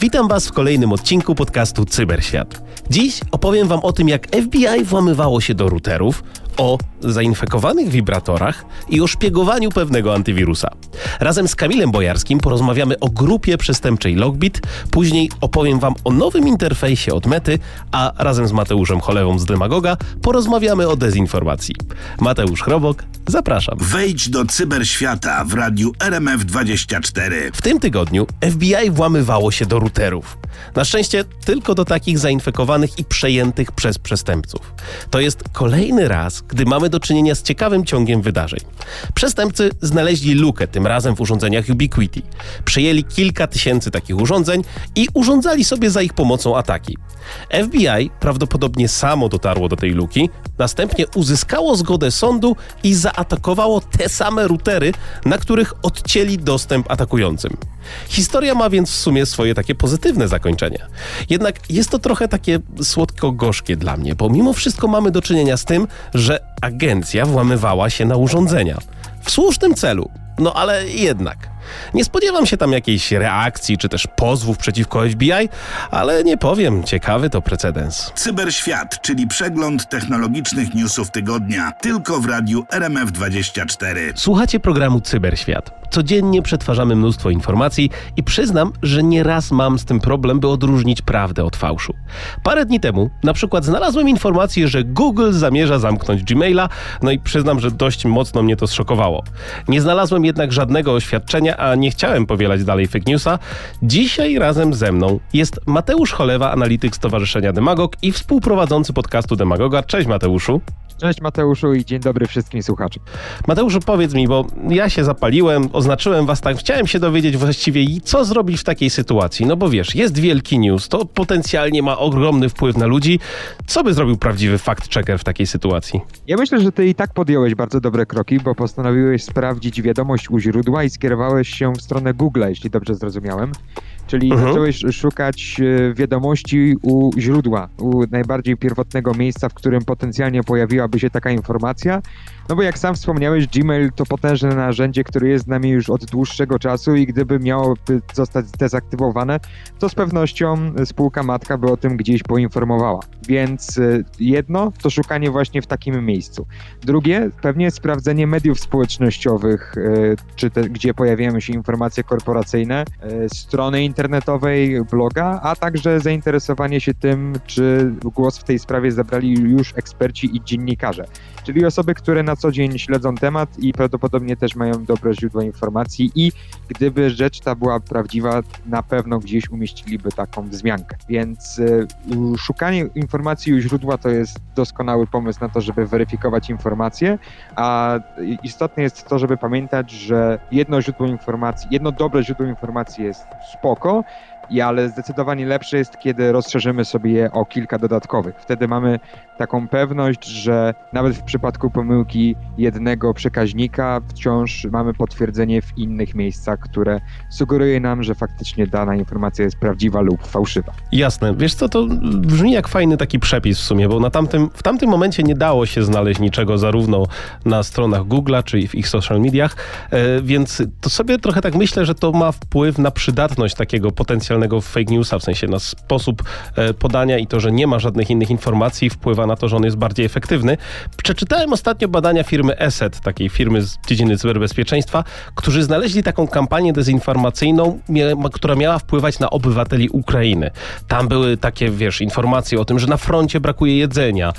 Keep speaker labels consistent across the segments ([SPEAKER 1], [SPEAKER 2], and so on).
[SPEAKER 1] Witam Was w kolejnym odcinku podcastu Cyberświat. Dziś opowiem Wam o tym, jak FBI włamywało się do routerów, o zainfekowanych wibratorach i o szpiegowaniu pewnego antywirusa. Razem z Kamilem Bojarskim porozmawiamy o grupie przestępczej Logbit, później opowiem Wam o nowym interfejsie od Mety, a razem z Mateuszem Cholewą z Demagoga porozmawiamy o dezinformacji. Mateusz Chrobok, zapraszam.
[SPEAKER 2] Wejdź do cyberświata w radiu RMF24.
[SPEAKER 1] W tym tygodniu FBI włamywało się do routerów. Na szczęście tylko do takich zainfekowanych i przejętych przez przestępców. To jest kolejny raz, gdy mamy do czynienia z ciekawym ciągiem wydarzeń. Przestępcy znaleźli lukę, tym razem w urządzeniach Ubiquiti. Przejęli kilka tysięcy takich urządzeń i urządzali sobie za ich pomocą ataki. FBI prawdopodobnie samo dotarło do tej luki, następnie uzyskało zgodę sądu i zaatakowało te same routery, na których odcięli dostęp atakującym. Historia ma więc w sumie swoje takie pozytywne zakończenie. Jednak jest to trochę takie słodko-gorzkie dla mnie, bo mimo wszystko mamy do czynienia z tym, że agencja włamywała się na urządzenia. W słusznym celu, no ale jednak. Nie spodziewam się tam jakiejś reakcji czy też pozwów przeciwko FBI, ale nie powiem, ciekawy to precedens.
[SPEAKER 2] Cyberświat, czyli przegląd technologicznych newsów tygodnia, tylko w radiu RMF24.
[SPEAKER 1] Słuchacie programu Cyberświat. Codziennie przetwarzamy mnóstwo informacji i przyznam, że nieraz mam z tym problem, by odróżnić prawdę od fałszu. Parę dni temu na przykład znalazłem informację, że Google zamierza zamknąć Gmaila, no i przyznam, że dość mocno mnie to zszokowało. Nie znalazłem jednak żadnego oświadczenia, a nie chciałem powielać dalej fake newsa. Dzisiaj razem ze mną jest Mateusz Cholewa, analityk Stowarzyszenia Demagog i współprowadzący podcastu Demagoga. Cześć Mateuszu.
[SPEAKER 3] Cześć Mateuszu i dzień dobry wszystkim słuchaczom.
[SPEAKER 1] Mateuszu, powiedz mi, bo ja się zapaliłem, oznaczyłem was tak, chciałem się dowiedzieć właściwie, co zrobić w takiej sytuacji. No bo wiesz, jest wielki news, to potencjalnie ma ogromny wpływ na ludzi. Co by zrobił prawdziwy fact-checker w takiej sytuacji?
[SPEAKER 3] Ja myślę, że ty i tak podjąłeś bardzo dobre kroki, bo postanowiłeś sprawdzić wiadomość u źródła i skierowałeś się w stronę Google, jeśli dobrze zrozumiałem. Czyli mhm. zacząłeś szukać e, wiadomości u źródła, u najbardziej pierwotnego miejsca, w którym potencjalnie pojawiłaby się taka informacja. No bo jak sam wspomniałeś, Gmail to potężne narzędzie, które jest z nami już od dłuższego czasu i gdyby miało zostać zdezaktywowane, to z pewnością spółka matka by o tym gdzieś poinformowała. Więc e, jedno to szukanie właśnie w takim miejscu. Drugie, pewnie sprawdzenie mediów społecznościowych, e, czy te, gdzie pojawiają się informacje korporacyjne, strony internetowe, internetowej, bloga, a także zainteresowanie się tym, czy głos w tej sprawie zabrali już eksperci i dziennikarze, czyli osoby, które na co dzień śledzą temat i prawdopodobnie też mają dobre źródła informacji i gdyby rzecz ta była prawdziwa, na pewno gdzieś umieściliby taką wzmiankę. Więc y, szukanie informacji u źródła to jest doskonały pomysł na to, żeby weryfikować informacje, a istotne jest to, żeby pamiętać, że jedno źródło informacji, jedno dobre źródło informacji jest spoko, spoko, ale zdecydowanie lepsze jest, kiedy rozszerzymy sobie je o kilka dodatkowych. Wtedy mamy taką pewność, że nawet w przypadku pomyłki jednego przekaźnika wciąż mamy potwierdzenie w innych miejscach, które sugeruje nam, że faktycznie dana informacja jest prawdziwa lub fałszywa.
[SPEAKER 1] Jasne. Wiesz co, to brzmi jak fajny taki przepis w sumie, bo na tamtym, w tamtym momencie nie dało się znaleźć niczego zarówno na stronach Google'a, czy w ich social mediach, e, więc to sobie trochę tak myślę, że to ma wpływ na przydatność takiego potencjalnego fake newsa, w sensie na sposób e, podania i to, że nie ma żadnych innych informacji, wpływa na to, że on jest bardziej efektywny. Przeczytałem ostatnio badania firmy ESET, takiej firmy z dziedziny cyberbezpieczeństwa, którzy znaleźli taką kampanię dezinformacyjną, która miała wpływać na obywateli Ukrainy. Tam były takie, wiesz, informacje o tym, że na froncie brakuje jedzenia,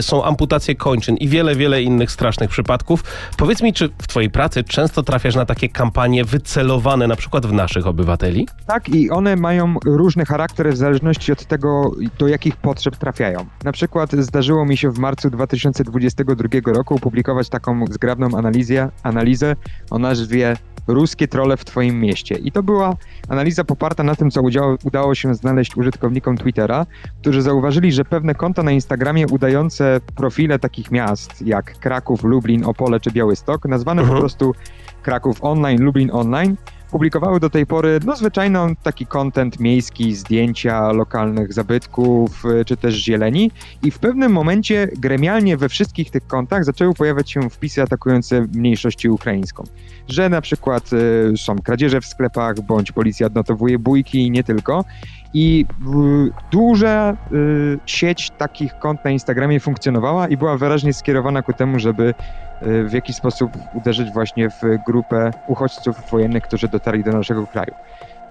[SPEAKER 1] są amputacje kończyn i wiele, wiele innych strasznych przypadków. Powiedz mi, czy w twojej pracy często trafiasz na takie kampanie wycelowane na przykład w naszych obywateli?
[SPEAKER 3] Tak i one mają różny charakter w zależności od tego, do jakich potrzeb trafiają. Na przykład zdarzyło mi się w marcu 2022 roku opublikować taką zgrabną analizę, analizę o nazwie Ruskie trole w Twoim mieście. I to była analiza poparta na tym, co udziało, udało się znaleźć użytkownikom Twittera, którzy zauważyli, że pewne konta na Instagramie udające profile takich miast jak Kraków, Lublin, Opole czy Białystok, nazwane uh -huh. po mhm. prostu Kraków Online, Lublin Online, publikowały do tej pory no zwyczajną taki content miejski, zdjęcia lokalnych zabytków y, czy też zieleni i w pewnym momencie gremialnie we wszystkich tych kontach zaczęły pojawiać się wpisy atakujące mniejszości ukraińską. Że na przykład y, są kradzieże w sklepach, bądź policja odnotowuje bójki i nie tylko. I duża y, sieć takich kont na Instagramie funkcjonowała i była wyraźnie skierowana ku temu, żeby w jakiś sposób uderzyć właśnie w grupę uchodźców wojennych, którzy dotarli do naszego kraju.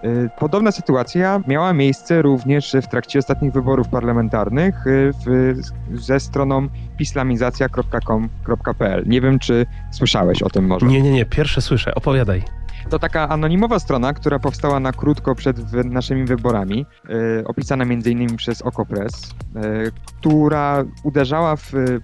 [SPEAKER 3] Y, Podobna sytuacja miała miejsce również w trakcie ostatnich wyborów parlamentarnych y, w, ze stroną pislamizacja.com.pl. Nie wiem, czy słyszałeś o tym może.
[SPEAKER 1] Nie, nie, nie, pierwsze słyszę, opowiadaj.
[SPEAKER 3] To taka anonimowa strona, która powstała na krótko przed naszymi wyborami, y, opisana m.in. przez Okopres, y, która uderzała w y,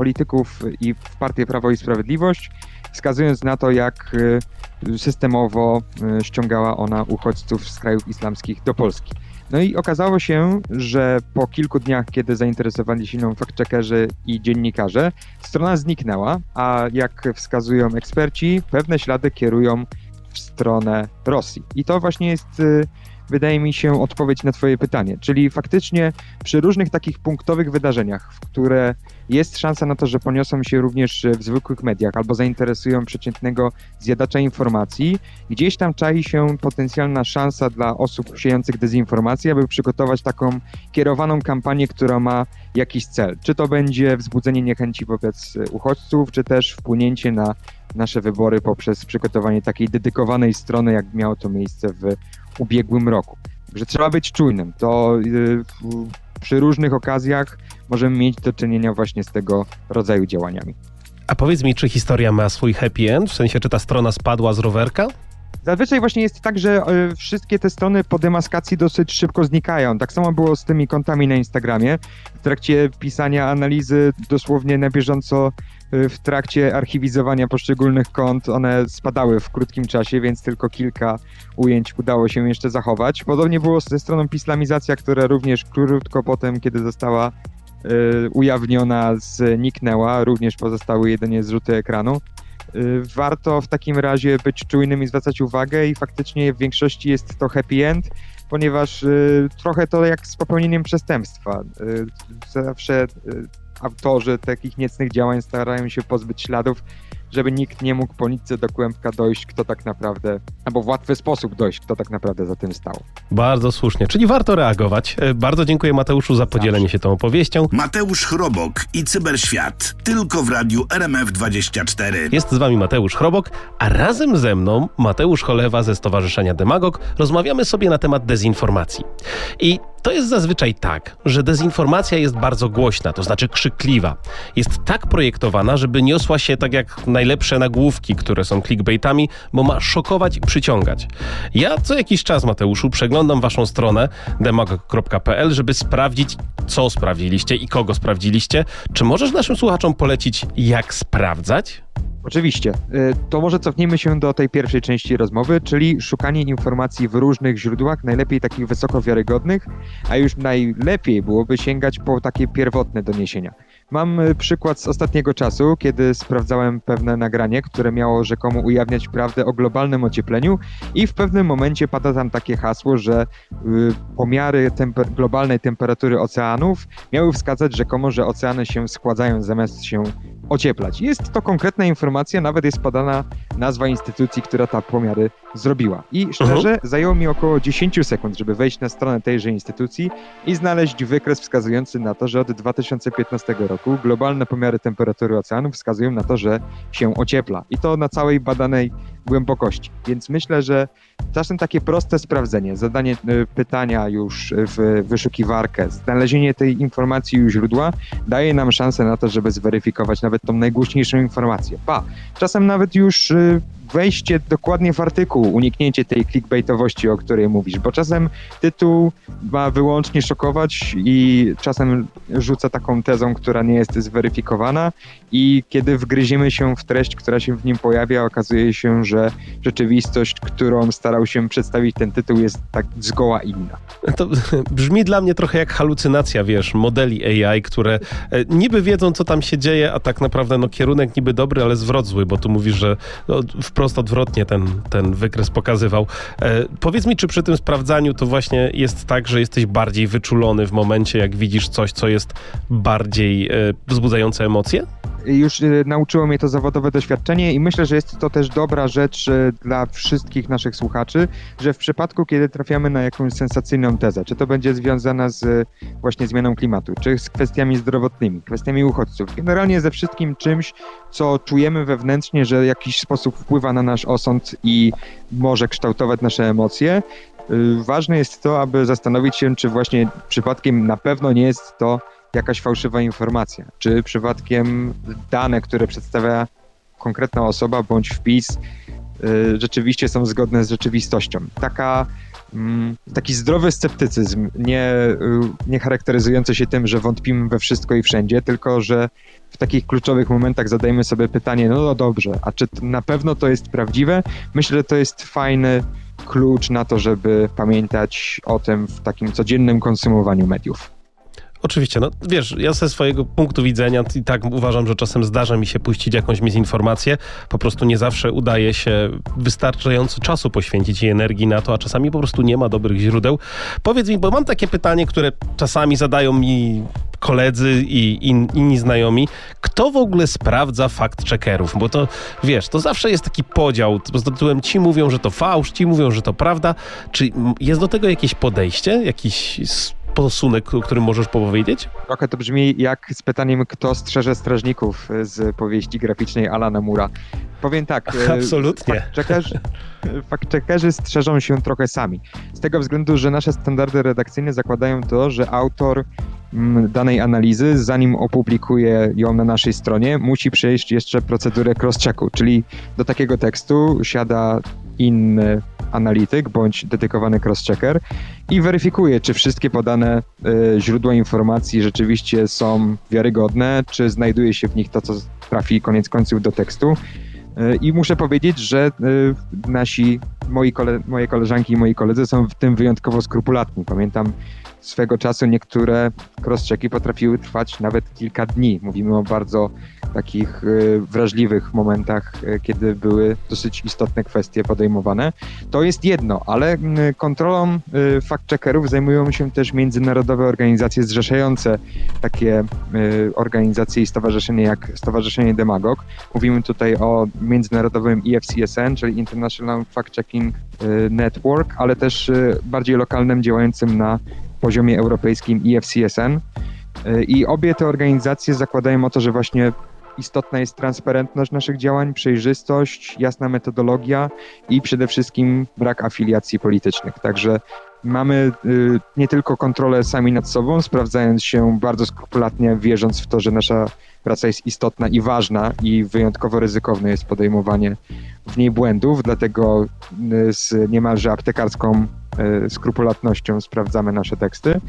[SPEAKER 3] polityków i w partię Prawo i Sprawiedliwość, wskazując na to, jak y, systemowo y, ściągała ona uchodźców z krajów islamskich do Polski. No i okazało się, że po kilku dniach, kiedy zainteresowali się nią fact-checkerzy i dziennikarze, strona zniknęła, a jak wskazują eksperci, pewne ślady kierują w stronę Rosji. I to właśnie jest, y, wydaje mi się, odpowiedź na Twoje pytanie. Czyli faktycznie przy różnych takich punktowych wydarzeniach, w które jest szansa na to, że poniosą się również w zwykłych mediach albo zainteresują przeciętnego zjadacza informacji, gdzieś tam czai się potencjalna szansa dla osób siejących dezinformację, aby przygotować taką kierowaną kampanię, która ma jakiś cel. Czy to będzie wzbudzenie niechęci wobec uchodźców, czy też wpłynięcie na nasze wybory poprzez przygotowanie takiej dedykowanej strony, jak miało to miejsce w ubiegłym roku. Także trzeba być czujnym. To w- przy różnych okazjach możemy mieć do czynienia właśnie z tego rodzaju działaniami.
[SPEAKER 1] A powiedz mi, czy historia ma swój happy end? W sensie, czy ta strona spadła z rowerka?
[SPEAKER 3] Zazwyczaj właśnie jest tak, że e, wszystkie te strony po demaskacji dosyć szybko znikają. Tak samo było z tymi kontami na Instagramie. W trakcie pisania analizy dosłownie na bieżąco w trakcie archiwizowania poszczególnych kont one spadały w krótkim czasie, więc tylko kilka ujęć udało się jeszcze zachować. Podobnie było ze stroną Pislamizacja, która również krótko potem, kiedy została e, ujawniona, zniknęła. Również pozostały jedynie zrzuty ekranu. Y, Warto w takim razie być czujnym i zwracać uwagę i faktycznie w większości jest to happy end, ponieważ y, trochę to jak z popełnieniem przestępstwa. Y, zawsze y, autorzy takich niecnych działań starają się pozbyć śladów, żeby nikt nie mógł po nitce do kłębka dojść, kto tak naprawdę, albo w łatwy sposób dojść, kto tak naprawdę za tym stał.
[SPEAKER 1] Bardzo słusznie, czyli warto reagować. E, Bardzo dziękuję Mateuszu za podzielenie się tą opowieścią.
[SPEAKER 2] Mateusz Chrobok i Cyberświat. Tylko w radiu RMF24.
[SPEAKER 1] Jest z wami Mateusz Chrobok, a razem ze mną Mateusz Cholewa ze Stowarzyszenia Demagog rozmawiamy sobie na temat dezinformacji. I to jest zazwyczaj tak, że dezinformacja jest bardzo głośna, to znaczy krzykliwa. Jest tak projektowana, żeby niosła się tak jak najlepsze nagłówki, które są clickbaitami, bo ma szokować i przyciągać. Ja co jakiś czas, Mateuszu, przeglądam waszą stronę demagog.pl, żeby sprawdzić, co sprawdziliście i kogo sprawdziliście. Czy możesz naszym słuchaczom polecić, jak sprawdzać?
[SPEAKER 3] Oczywiście. Y, To może cofnijmy się do tej pierwszej części rozmowy, czyli szukanie informacji w różnych źródłach, najlepiej takich wysoko wiarygodnych, a już najlepiej byłoby sięgać po takie pierwotne doniesienia. Mam y, przykład z ostatniego czasu, kiedy sprawdzałem pewne nagranie, które miało rzekomo ujawniać prawdę o globalnym ociepleniu i w pewnym momencie pada tam takie hasło, że y, pomiary temper- globalnej temperatury oceanów miały wskazać rzekomo, że oceany się schładzają zamiast się ocieplać. Jest to konkretna informacja, nawet jest podana nazwa instytucji, która te pomiary zrobiła. I szczerze, zajęło mi około 10 sekund, żeby wejść na stronę tejże instytucji i znaleźć wykres wskazujący na to, że od 2015 roku globalne pomiary temperatury oceanów wskazują na to, że się ociepla. I to na całej badanej głębokości. Więc myślę, że czasem takie proste sprawdzenie, zadanie y, pytania już w wyszukiwarkę, znalezienie tej informacji u źródła daje nam szansę na to, żeby zweryfikować nawet tą najgłośniejszą informację. Pa, czasem nawet już y, wejście dokładnie w artykuł, uniknięcie tej clickbaitowości, o której mówisz, bo czasem tytuł ma wyłącznie szokować i czasem rzuca taką tezą, która nie jest zweryfikowana i kiedy wgryziemy się w treść, która się w nim pojawia, okazuje się, że rzeczywistość, którą starał się przedstawić ten tytuł jest tak zgoła inna.
[SPEAKER 1] To brzmi dla mnie trochę jak halucynacja, wiesz, modeli AI, które e, niby wiedzą, co tam się dzieje, a tak naprawdę no, kierunek niby dobry, ale zwrot zły, bo tu mówisz, że no, wprost wprost odwrotnie ten, ten wykres pokazywał. E, powiedz mi, czy przy tym sprawdzaniu to właśnie jest tak, że jesteś bardziej wyczulony w momencie, jak widzisz coś, co jest bardziej e, wzbudzające emocje?
[SPEAKER 3] Już y, nauczyło mnie to zawodowe doświadczenie i myślę, że jest to też dobra rzecz y, dla wszystkich naszych słuchaczy, że w przypadku, kiedy trafiamy na jakąś sensacyjną tezę, czy to będzie związana z y, właśnie zmianą klimatu, czy z kwestiami zdrowotnymi, kwestiami uchodźców, generalnie ze wszystkim czymś, co czujemy wewnętrznie, że w jakiś sposób wpływa na nasz osąd i może kształtować nasze emocje, ważne jest to, aby zastanowić się, czy właśnie przypadkiem na pewno nie jest to jakaś fałszywa informacja, czy przypadkiem dane, które przedstawia konkretna osoba bądź wpis y, rzeczywiście są zgodne z rzeczywistością. Taka, mm, taki zdrowy sceptycyzm, nie, y, nie charakteryzujący się tym, że wątpimy we wszystko i wszędzie, tylko że w takich kluczowych momentach zadajemy sobie pytanie, no, no dobrze, a czy na pewno to jest prawdziwe? Myślę, że to jest fajny klucz na to, żeby pamiętać o tym w takim codziennym konsumowaniu mediów.
[SPEAKER 1] Oczywiście, no wiesz, ja ze swojego punktu widzenia i tak uważam, że czasem zdarza mi się puścić jakąś mizinformację, po prostu nie zawsze udaje się wystarczająco czasu poświęcić i energii na to, a czasami po prostu nie ma dobrych źródeł. Powiedz mi, bo mam takie pytanie, które czasami zadają mi koledzy i in, inni znajomi, kto w ogóle sprawdza fakt checkerów? Bo to, wiesz, to zawsze jest taki podział. Z tytułem ci mówią, że to fałsz, ci mówią, że to prawda. Czy jest do tego jakieś podejście, jakiś posunek, o którym możesz powiedzieć?
[SPEAKER 3] Trochę to brzmi jak z pytaniem, kto strzeże strażników z powieści graficznej Alana Mura. Powiem tak.
[SPEAKER 1] E, Absolutnie.
[SPEAKER 3] Fact-checkerzy strzeżą się trochę sami. Z tego względu, że nasze standardy redakcyjne zakładają to, że autor mm, danej analizy, zanim opublikuje ją na naszej stronie, musi przejść jeszcze procedurę cross-checku, czyli do takiego tekstu siada inny analityk bądź dedykowany cross-checker i weryfikuje, czy wszystkie podane y, źródła informacji rzeczywiście są wiarygodne, czy znajduje się w nich to, co trafi koniec końców do tekstu. Y, I muszę powiedzieć, że y, nasi, moi kole, moje koleżanki i moi koledzy są w tym wyjątkowo skrupulatni. Pamiętam swego czasu niektóre crosschecki potrafiły trwać nawet kilka dni. Mówimy o bardzo takich y, wrażliwych momentach, y, kiedy były dosyć istotne kwestie podejmowane. To jest jedno, ale y, kontrolą fact-checkerów zajmują się też międzynarodowe organizacje zrzeszające takie organizacje i stowarzyszenia jak Stowarzyszenie Demagog. Mówimy tutaj o międzynarodowym IFCSN, czyli International Fact-Checking Network, ale też bardziej lokalnym działającym na poziomie europejskim IFCSN. I obie te organizacje zakładają o to, że właśnie istotna jest transparentność naszych działań, przejrzystość, jasna metodologia i przede wszystkim brak afiliacji politycznych. Także mamy y, nie tylko kontrolę sami nad sobą, sprawdzając się bardzo skrupulatnie, wierząc w to, że nasza praca jest istotna i ważna i wyjątkowo ryzykowne jest podejmowanie w niej błędów, dlatego y, z niemalże aptekarską y, skrupulatnością sprawdzamy nasze teksty,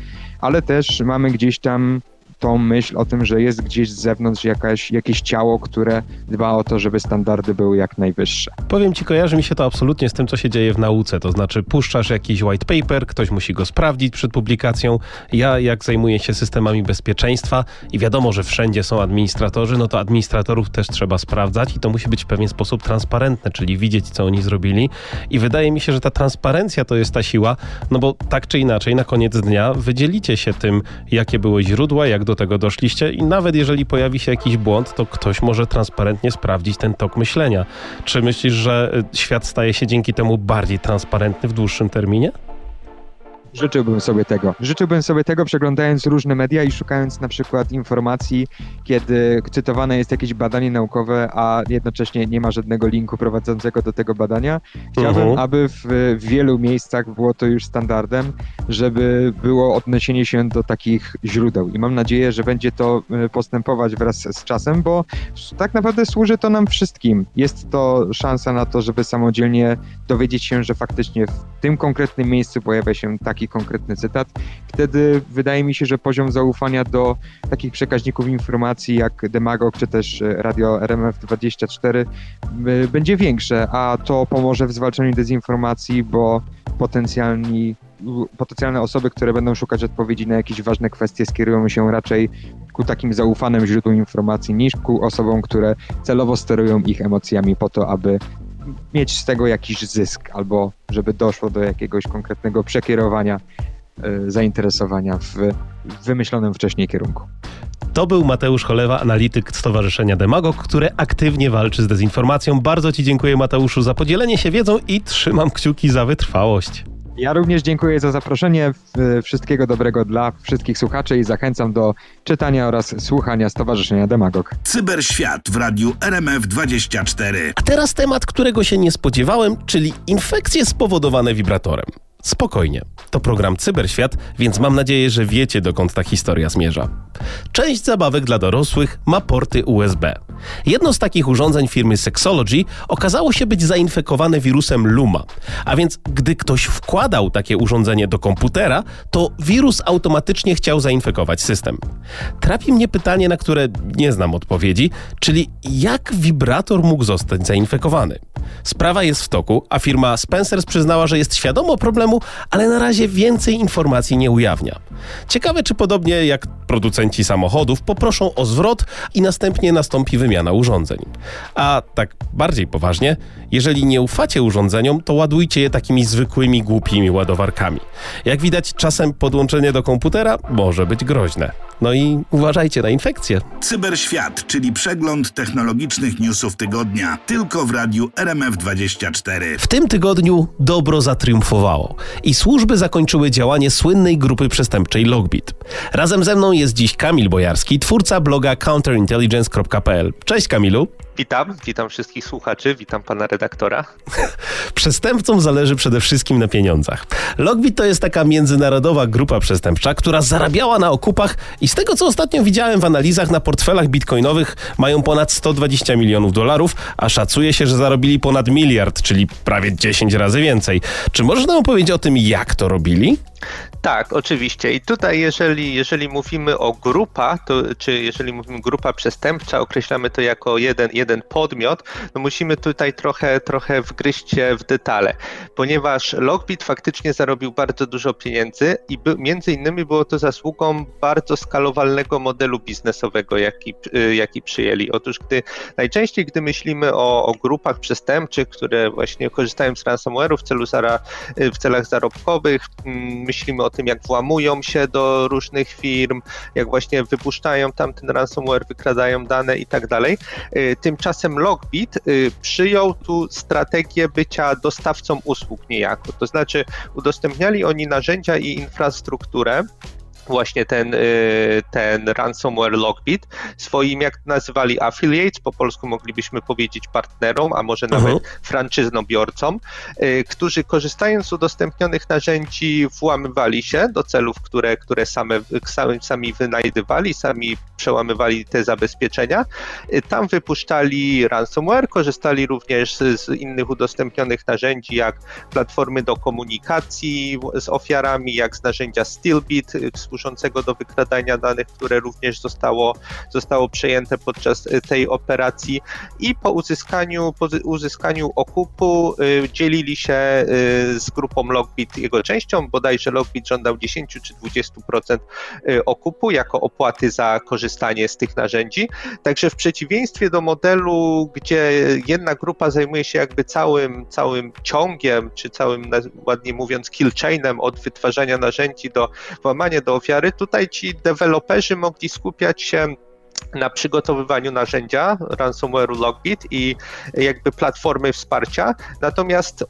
[SPEAKER 3] ale też mamy gdzieś tam tą myśl o tym, że jest gdzieś z zewnątrz jakaś, jakieś ciało, które dba o to, żeby standardy były jak najwyższe.
[SPEAKER 1] Powiem ci, kojarzy mi się to absolutnie z tym, co się dzieje w nauce. To znaczy, puszczasz jakiś white paper, ktoś musi go sprawdzić przed publikacją. Ja, jak zajmuję się systemami bezpieczeństwa i wiadomo, że wszędzie są administratorzy, no to administratorów też trzeba sprawdzać i to musi być w pewien sposób transparentne, czyli widzieć, co oni zrobili. I wydaje mi się, że ta transparencja to jest ta siła, no bo tak czy inaczej, na koniec dnia wydzielicie się tym, jakie były źródła, jak do do tego doszliście i nawet jeżeli pojawi się jakiś błąd, to ktoś może transparentnie sprawdzić ten tok myślenia. Czy myślisz, że świat staje się dzięki temu bardziej transparentny w dłuższym terminie?
[SPEAKER 3] Życzyłbym sobie tego. Życzyłbym sobie tego, przeglądając różne media i szukając na przykład informacji, kiedy cytowane jest jakieś badanie naukowe, a jednocześnie nie ma żadnego linku prowadzącego do tego badania. Chciałbym, uh-huh. aby w, w wielu miejscach było to już standardem, żeby było odniesienie się do takich źródeł. I mam nadzieję, że będzie to e, postępować wraz z czasem, bo tak naprawdę służy to nam wszystkim. Jest to szansa na to, żeby samodzielnie dowiedzieć się, że faktycznie w tym konkretnym miejscu pojawia się taki taki konkretny cytat. Wtedy wydaje mi się, że poziom zaufania do takich przekaźników informacji jak Demagog czy też e, Radio RMF24 e, będzie większe, a to pomoże w zwalczaniu dezinformacji, bo potencjalni potencjalne osoby, które będą szukać odpowiedzi na jakieś ważne kwestie, skierują się raczej ku takim zaufanym źródłom informacji niż ku osobom, które celowo sterują ich emocjami po to, aby mieć z tego jakiś zysk, albo żeby doszło do jakiegoś konkretnego przekierowania y, zainteresowania w wymyślonym wcześniej kierunku.
[SPEAKER 1] To był Mateusz Cholewa, analityk Stowarzyszenia Demagog, które aktywnie walczy z dezinformacją. Bardzo Ci dziękuję, Mateuszu, za podzielenie się wiedzą i trzymam kciuki za wytrwałość.
[SPEAKER 3] Ja również dziękuję za zaproszenie. Wszystkiego dobrego dla wszystkich słuchaczy i zachęcam do czytania oraz słuchania Stowarzyszenia Demagog.
[SPEAKER 2] Cyberświat w radiu RMF24.
[SPEAKER 1] A teraz temat, którego się nie spodziewałem, czyli infekcje spowodowane wibratorem. Spokojnie, to program Cyberświat, więc mam nadzieję, że wiecie dokąd ta historia zmierza. Część zabawek dla dorosłych ma porty USB. Jedno z takich urządzeń firmy Sexology okazało się być zainfekowane wirusem Luma. A więc gdy ktoś wkładał takie urządzenie do komputera, to wirus automatycznie chciał zainfekować system. Trapi mnie pytanie, na które nie znam odpowiedzi, czyli jak wibrator mógł zostać zainfekowany? Sprawa jest w toku, a firma Spencers przyznała, że jest świadoma problemu, ale na razie więcej informacji nie ujawnia. Ciekawe, czy podobnie jak producenci samochodów poproszą o zwrot i następnie nastąpi wymiana urządzeń. A tak bardziej poważnie, jeżeli nie ufacie urządzeniom, to ładujcie je takimi zwykłymi, głupimi ładowarkami. Jak widać, czasem podłączenie do komputera może być groźne. No i uważajcie na infekcje.
[SPEAKER 2] Cyberświat, czyli przegląd technologicznych newsów tygodnia, tylko w radiu RMF24.
[SPEAKER 1] W tym tygodniu dobro zatriumfowało i służby zakończyły działanie słynnej grupy przestępczej Logbit. Razem ze mną jest dziś Kamil Bojarski, twórca bloga counterintelligence.pl. Cześć Kamilu.
[SPEAKER 4] Witam, witam wszystkich słuchaczy, witam pana redaktora.
[SPEAKER 1] Przestępcom zależy przede wszystkim na pieniądzach. Logbit to jest taka międzynarodowa grupa przestępcza, która zarabiała na okupach i z tego co ostatnio widziałem w analizach na portfelach bitcoinowych mają ponad 120 milionów dolarów, a szacuje się, że zarobili ponad miliard, czyli prawie 10 razy więcej. Czy możesz nam opowiedzieć o tym, jak to robili?
[SPEAKER 4] Tak, oczywiście. I tutaj, jeżeli, jeżeli mówimy o grupa, to, czy jeżeli mówimy grupa przestępcza, określamy to jako jeden, jeden podmiot, no musimy tutaj trochę, trochę wgryźć się w detale, ponieważ Logbit faktycznie zarobił bardzo dużo pieniędzy i by, między innymi było to zasługą bardzo skalowalnego modelu biznesowego, jaki, jaki przyjęli. Otóż gdy najczęściej, gdy myślimy o, o grupach przestępczych, które właśnie korzystają z ransomware'u w, celu zara, w celach zarobkowych, mm, myślimy o tym, jak włamują się do różnych firm, jak właśnie wypuszczają tam ten ransomware, wykradają dane i tak dalej. Y, tymczasem Logbit y, przyjął tu strategię bycia dostawcą usług niejako. To znaczy udostępniali oni narzędzia i infrastrukturę, właśnie ten, y, ten ransomware Logbit swoim, jak nazywali affiliates, po polsku moglibyśmy powiedzieć partnerom, a może nawet uh-huh. franczyznobiorcom, y, którzy korzystając z udostępnionych narzędzi włamywali się do celów, które, które same, sami, sami wynajdywali, sami przełamywali te zabezpieczenia. Y, tam wypuszczali ransomware, korzystali również z, z innych udostępnionych narzędzi, jak platformy do komunikacji z ofiarami, jak z narzędzia Steelbit, służącego do wykradania danych, które również zostało, zostało przejęte podczas y, tej operacji i po uzyskaniu, po uzyskaniu okupu y, dzielili się y, z grupą Logbit jego częścią, bodajże Logbit żądał 10 czy 20% okupu jako opłaty za korzystanie z tych narzędzi. Także w przeciwieństwie do modelu, gdzie jedna grupa zajmuje się jakby całym, całym ciągiem, czy całym, ładnie mówiąc, kill chainem od wytwarzania narzędzi do włamania do ofiary, tutaj ci deweloperzy mogli skupiać się na przygotowywaniu narzędzia ransomware'u Logbit i jakby platformy wsparcia, natomiast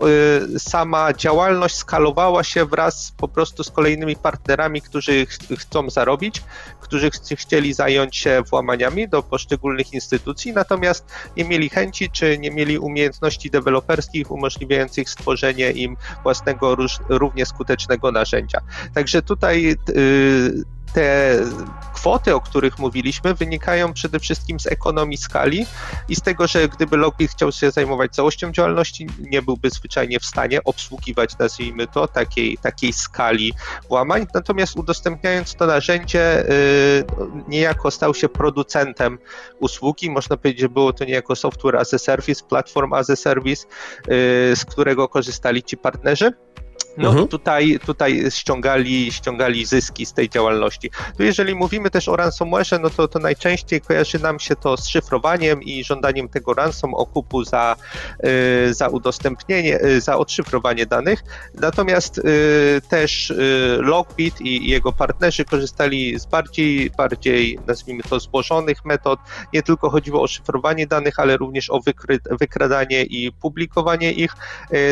[SPEAKER 4] y, sama działalność skalowała się wraz po prostu z kolejnymi partnerami, którzy ch chcą zarobić, którzy ch chcieli zająć się włamaniami do poszczególnych instytucji, natomiast nie mieli chęci czy nie mieli umiejętności deweloperskich umożliwiających stworzenie im własnego równie skutecznego narzędzia. Także tutaj y, te kwoty, o których mówiliśmy, wynikają przede wszystkim z ekonomii skali i z tego, że gdyby Lockheed chciał się zajmować całością działalności, nie byłby zwyczajnie w stanie obsługiwać, nazwijmy to, takiej, takiej skali włamań. Natomiast udostępniając to narzędzie, yy, niejako stał się producentem usługi. Można powiedzieć, że było to niejako software as a service, platform as a service, yy, z którego korzystali ci partnerzy. No mhm. tutaj, tutaj ściągali, ściągali zyski z tej działalności. Tu jeżeli mówimy też o ransomware, no to, to najczęściej kojarzy nam się to z szyfrowaniem i żądaniem tego ransom okupu za, y, za udostępnienie, y, za odszyfrowanie danych. Natomiast y, też Lockbit i jego partnerzy korzystali z bardziej, bardziej nazwijmy to złożonych metod. Nie tylko chodziło o szyfrowanie danych, ale również o wykradanie i publikowanie ich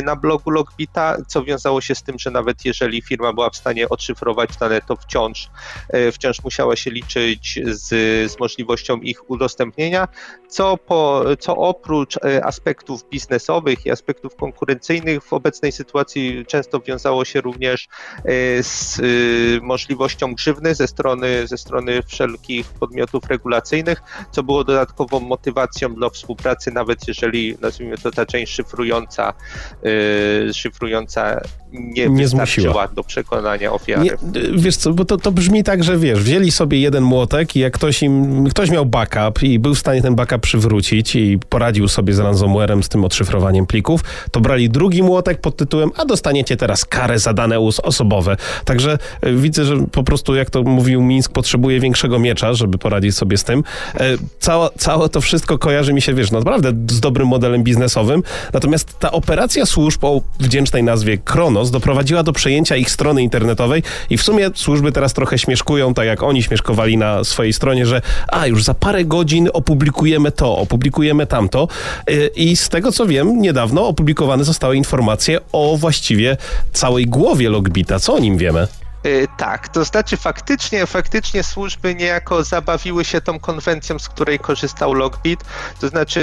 [SPEAKER 4] na blogu Lockbita, co wiązało się z tym, że nawet jeżeli firma była w stanie odszyfrować dane, to wciąż, e, wciąż musiała się liczyć z, z możliwością ich udostępnienia, co, po, co oprócz e, aspektów biznesowych i aspektów konkurencyjnych w obecnej sytuacji często wiązało się również e, z możliwością grzywny ze strony, ze strony wszelkich podmiotów regulacyjnych, co było dodatkową motywacją do współpracy, nawet jeżeli nazwijmy to ta część szyfrująca, szyfrująca nie, nie zmusiła do przekonania ofiary. Nie,
[SPEAKER 1] wiesz co, bo to, to brzmi tak, że wiesz, wzięli sobie jeden młotek i jak ktoś im, ktoś miał backup i był w stanie ten backup przywrócić i poradził sobie z ransomwarem, z tym odszyfrowaniem plików, to brali drugi młotek pod tytułem, a dostaniecie teraz karę za dane osobowe. Także e, widzę, że po prostu, jak to mówił Mińsk, potrzebuje większego miecza, żeby poradzić sobie z tym. E, cała, całe to wszystko kojarzy mi się, wiesz, naprawdę z dobrym modelem biznesowym, natomiast ta operacja służb o wdzięcznej nazwie Kronos doprowadziła do przejęcia ich strony internetowej i w sumie służby teraz trochę śmieszkują, tak jak oni śmieszkowali na swojej stronie, że a już za parę godzin opublikujemy to, opublikujemy tamto y, i z tego co wiem, niedawno opublikowane zostały informacje o właściwie całej głowie Logbita. Co o nim wiemy?
[SPEAKER 4] Y, tak, to znaczy faktycznie, faktycznie służby niejako zabawiły się tą konwencją, z której korzystał Logbit. To znaczy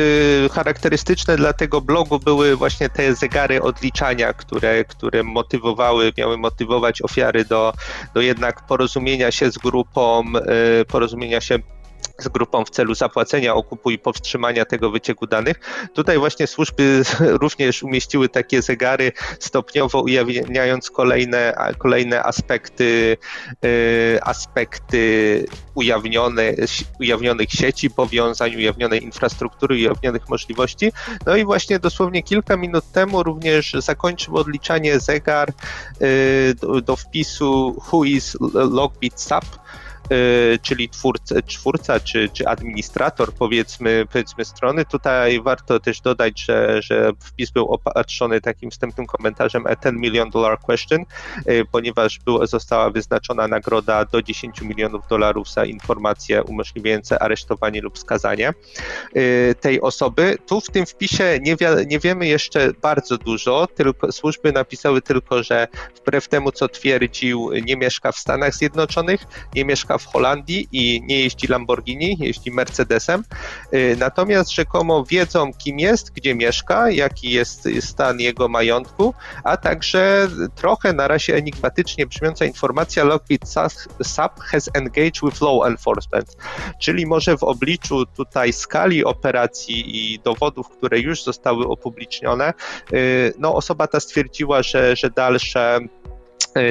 [SPEAKER 4] charakterystyczne dla tego blogu były właśnie te zegary odliczania, które, które motywowały, miały motywować ofiary do, do jednak porozumienia się z grupą, y, porozumienia się z grupą w celu zapłacenia okupu i powstrzymania tego wycieku danych. Tutaj właśnie służby również umieściły takie zegary, stopniowo ujawniając kolejne, kolejne aspekty, y, aspekty ujawnione, ujawnionych sieci powiązań, ujawnionej infrastruktury, ujawnionych możliwości. No i właśnie dosłownie kilka minut temu również zakończył odliczanie zegar y, do, do wpisu who is logbit Y, czyli twórca, twórca czy, czy administrator powiedzmy, powiedzmy strony. Tutaj warto też dodać, że, że wpis był opatrzony takim wstępnym komentarzem a 10 million dollar question, y, ponieważ był, została wyznaczona nagroda do 10 milionów dolarów za informacje umożliwiające aresztowanie lub skazanie y, tej osoby. Tu w tym wpisie nie, wie, nie wiemy jeszcze bardzo dużo, tylko służby napisały tylko, że wbrew temu, co twierdził, nie mieszka w Stanach Zjednoczonych, nie mieszka w Holandii i nie jeździ Lamborghini, jeździ Mercedesem. Y, natomiast rzekomo wiedzą, kim jest, gdzie mieszka, jaki jest stan jego majątku, a także trochę na razie enigmatycznie brzmiąca informacja Lockheed SAP has engaged with law enforcement, czyli może w obliczu tutaj skali operacji i dowodów, które już zostały upublicznione, y, no osoba ta stwierdziła, że, że dalsze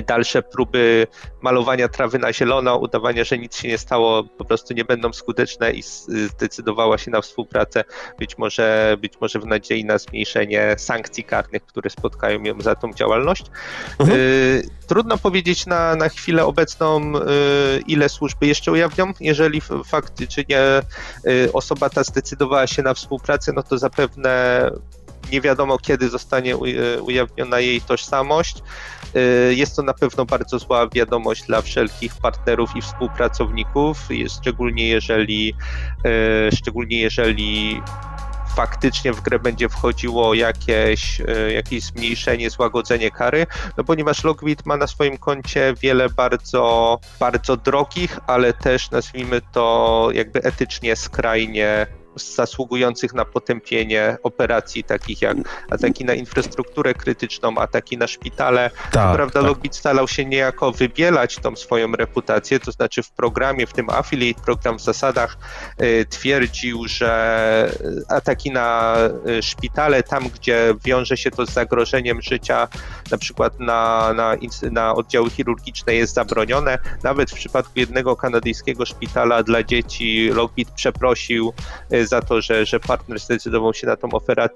[SPEAKER 4] dalsze próby malowania trawy na zielono, udawania, że nic się nie stało, po prostu nie będą skuteczne i zdecydowała się na współpracę, być może, być może w nadziei na zmniejszenie sankcji karnych, które spotkają ją za tą działalność. Mhm. E, trudno powiedzieć na, na chwilę obecną, e, ile służby jeszcze ujawnią. Jeżeli faktycznie osoba ta zdecydowała się na współpracę, no to zapewne nie wiadomo kiedy zostanie ujawniona jej tożsamość. Y, jest to na pewno bardzo zła wiadomość dla wszelkich partnerów i współpracowników, szczególnie jeżeli, y, szczególnie jeżeli faktycznie w grę będzie wchodziło jakieś, y, jakieś zmniejszenie, złagodzenie kary, no ponieważ Lockbit ma na swoim koncie wiele bardzo, bardzo drogich, ale też nazwijmy to jakby etycznie skrajnie zasługujących na potępienie operacji takich jak ataki na infrastrukturę krytyczną, ataki na szpitale. Tak, prawda, tak. Logbit starał się niejako wybielać tą swoją reputację, to znaczy w programie, w tym affiliate program w zasadach y, twierdził, że ataki na y, szpitale, tam gdzie wiąże się to z zagrożeniem życia, na przykład na, na, na oddziały chirurgiczne jest zabronione. Nawet w przypadku jednego kanadyjskiego szpitala dla dzieci Logbit przeprosił y, za to, że, że partner zdecydował się na tą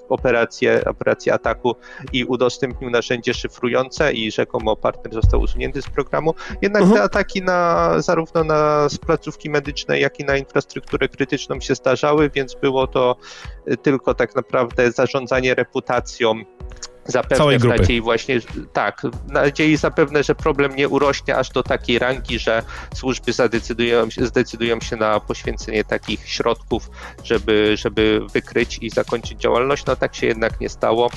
[SPEAKER 4] operację, operację ataku i udostępnił narzędzie szyfrujące i rzekomo partner został usunięty z programu. Jednak mhm. te ataki na, zarówno na placówki medyczne, jak i na infrastrukturę krytyczną się zdarzały, więc było to tylko tak naprawdę zarządzanie reputacją zapewne
[SPEAKER 1] Całej grupy.
[SPEAKER 4] nadziei właśnie, tak, nadziei zapewne, że problem nie urośnie aż do takiej rangi, że służby zadecydują, zdecydują się na poświęcenie takich środków, żeby, żeby wykryć i zakończyć działalność. No tak się jednak nie stało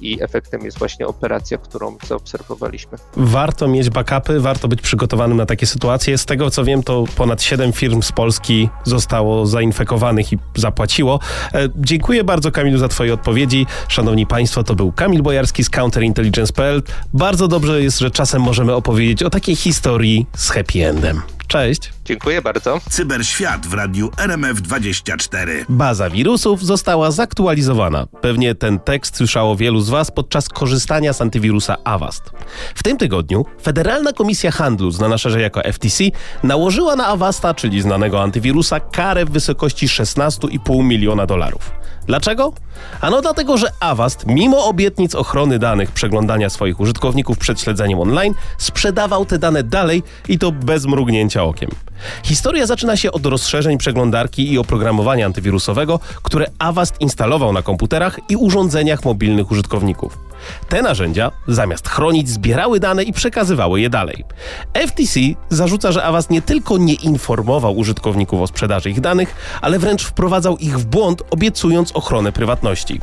[SPEAKER 4] i efektem jest właśnie operacja, którą zaobserwowaliśmy.
[SPEAKER 1] Warto mieć backupy, warto być przygotowanym na takie sytuacje. Z tego co wiem, to ponad 7 firm z Polski zostało zainfekowanych i zapłaciło. E, dziękuję bardzo Kamilu za Twoje odpowiedzi. Szanowni Państwo, to był Kamil Bojarski Bojarski z Counterintelligence.pl. Bardzo dobrze jest, że czasem możemy opowiedzieć o takiej historii z happy endem. Cześć.
[SPEAKER 4] Dziękuję bardzo.
[SPEAKER 2] Cyberświat w radiu RMF24.
[SPEAKER 1] Baza wirusów została zaktualizowana. Pewnie ten tekst słyszało wielu z Was podczas korzystania z antywirusa Avast. W tym tygodniu Federalna Komisja Handlu, znana szerzej jako FTC, nałożyła na Avasta, czyli znanego antywirusa, karę w wysokości 16,5 miliona dolarów. Dlaczego? Ano dlatego, że Avast, mimo obietnic ochrony danych przeglądania swoich użytkowników przed śledzeniem online, sprzedawał te dane dalej i to bez mrugnięcia okiem. Historia zaczyna się od rozszerzeń przeglądarki i oprogramowania antywirusowego, które Avast instalował na komputerach i urządzeniach mobilnych użytkowników. Te narzędzia, zamiast chronić, zbierały dane i przekazywały je dalej. FTC zarzuca, że Avast nie tylko nie informował użytkowników o sprzedaży ich danych, ale wręcz wprowadzał ich w błąd, obiecując ochronę prywatności.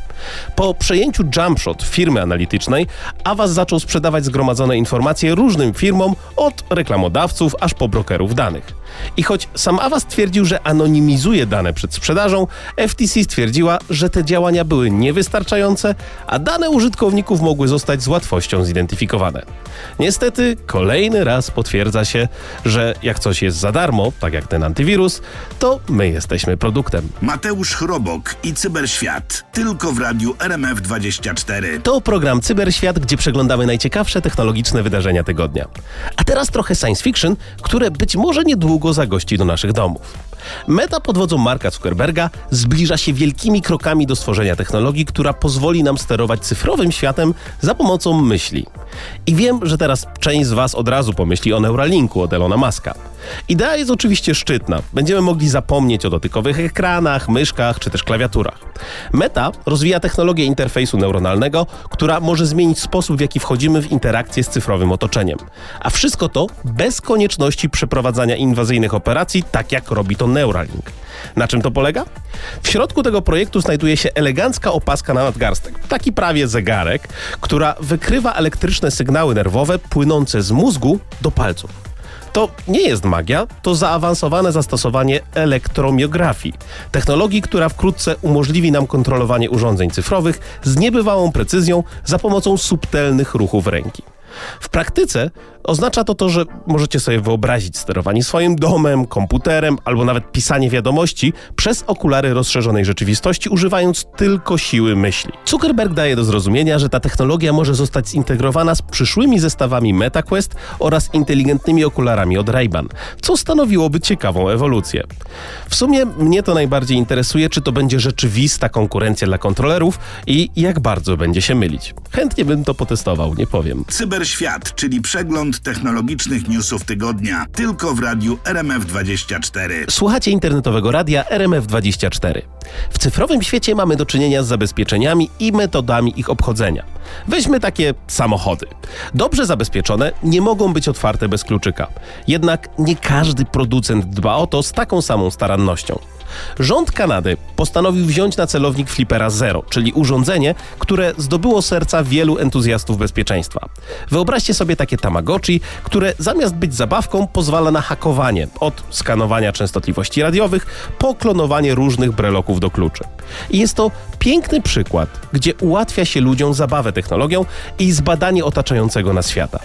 [SPEAKER 1] Po przejęciu Jumpshot firmy analitycznej, Avast zaczął sprzedawać zgromadzone informacje różnym firmom, od reklamodawców aż po brokerów danych. I choć sam Avast twierdził, że anonimizuje dane przed sprzedażą, FTC stwierdziła, że te działania były niewystarczające, a dane użytkowników mogły zostać z łatwością zidentyfikowane. Niestety, kolejny raz potwierdza się, że jak coś jest za darmo, tak jak ten antywirus, to my jesteśmy produktem.
[SPEAKER 2] Mateusz Chrobok i Cyberświat. Tylko w radiu RMF24.
[SPEAKER 1] To program Cyberświat, gdzie przeglądamy najciekawsze technologiczne wydarzenia tygodnia. A teraz trochę science fiction, które być może niedługo zagości do naszych domów. Meta pod wodzą Marka Zuckerberga zbliża się wielkimi krokami do stworzenia technologii, która pozwoli nam sterować cyfrowym światem za pomocą myśli. I wiem, że teraz część z Was od razu pomyśli o Neuralinku od Elona Muska. Idea jest oczywiście szczytna. Będziemy mogli zapomnieć o dotykowych ekranach, myszkach czy też klawiaturach. Meta rozwija technologię interfejsu neuronalnego, która może zmienić sposób, w jaki wchodzimy w interakcję z cyfrowym otoczeniem. A wszystko to bez konieczności przeprowadzania inwazyjnych operacji, tak jak robi to Neuralink. Na czym to polega? W środku tego projektu znajduje się elegancka opaska na nadgarstek, taki prawie zegarek, która wykrywa elektryczne sygnały nerwowe płynące z mózgu do palców. To nie jest magia, to zaawansowane zastosowanie elektromiografii, technologii, która wkrótce umożliwi nam kontrolowanie urządzeń cyfrowych z niebywałą precyzją za pomocą subtelnych ruchów ręki. W praktyce oznacza to to, że możecie sobie wyobrazić sterowanie swoim domem, komputerem albo nawet pisanie wiadomości przez okulary rozszerzonej rzeczywistości, używając tylko siły myśli. Zuckerberg daje do zrozumienia, że ta technologia może zostać zintegrowana z przyszłymi zestawami MetaQuest oraz inteligentnymi okularami od Ray-Ban, co stanowiłoby ciekawą ewolucję. W sumie mnie to najbardziej interesuje, czy to będzie rzeczywista konkurencja dla kontrolerów i jak bardzo będzie się mylić. Chętnie bym to potestował, nie powiem.
[SPEAKER 2] Cyberświat, czyli przegląd technologicznych newsów tygodnia. Tylko w radiu RMF24.
[SPEAKER 1] Słuchacie internetowego radia RMF24. W cyfrowym świecie mamy do czynienia z zabezpieczeniami i metodami ich obchodzenia. Weźmy takie samochody. Dobrze zabezpieczone nie mogą być otwarte bez kluczyka. Jednak nie każdy producent dba o to z taką samą starannością. Rząd Kanady postanowił wziąć na celownik Flipera Zero, czyli urządzenie, które zdobyło serca wielu entuzjastów bezpieczeństwa. Wyobraźcie sobie takie Tamagotchi, które zamiast być zabawką pozwala na hakowanie, od skanowania częstotliwości radiowych po klonowanie różnych breloków do kluczy. I jest to piękny przykład, gdzie ułatwia się ludziom zabawę technologią i zbadanie otaczającego nas świata.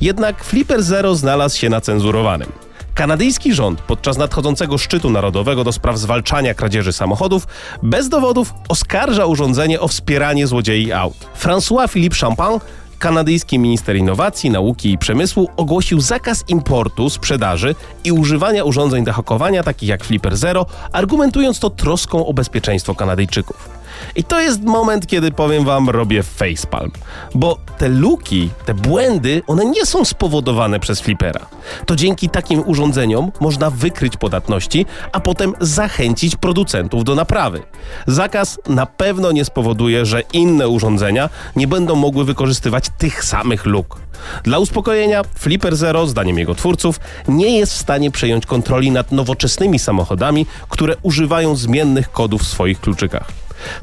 [SPEAKER 1] Jednak Flipper Zero znalazł się na cenzurowanym. Kanadyjski rząd podczas nadchodzącego szczytu narodowego do spraw zwalczania kradzieży samochodów bez dowodów oskarża urządzenie o wspieranie złodziei aut. François Philippe Champagne kanadyjski minister innowacji, nauki i przemysłu ogłosił zakaz importu, sprzedaży i używania urządzeń do hakowania takich jak Flipper Zero, argumentując to troską o bezpieczeństwo Kanadyjczyków. I to jest moment, kiedy powiem wam, robię facepalm. Bo te luki, te błędy, one nie są spowodowane przez flipera. To dzięki takim urządzeniom można wykryć podatności, a potem zachęcić producentów do naprawy. Zakaz na pewno nie spowoduje, że inne urządzenia nie będą mogły wykorzystywać tych samych luk. Dla uspokojenia, Flipper Zero, zdaniem jego twórców, nie jest w stanie przejąć kontroli nad nowoczesnymi samochodami, które używają zmiennych kodów w swoich kluczykach.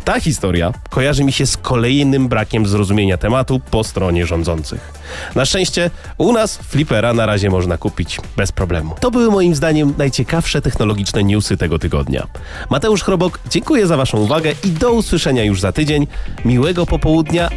[SPEAKER 1] Ta historia kojarzy mi się z kolejnym brakiem zrozumienia tematu po stronie rządzących. Na szczęście u nas flipera na razie można kupić bez problemu. To były moim zdaniem najciekawsze technologiczne newsy tego tygodnia. Mateusz Chrobok, dziękuję za Waszą uwagę i do usłyszenia już za tydzień. Miłego popołudnia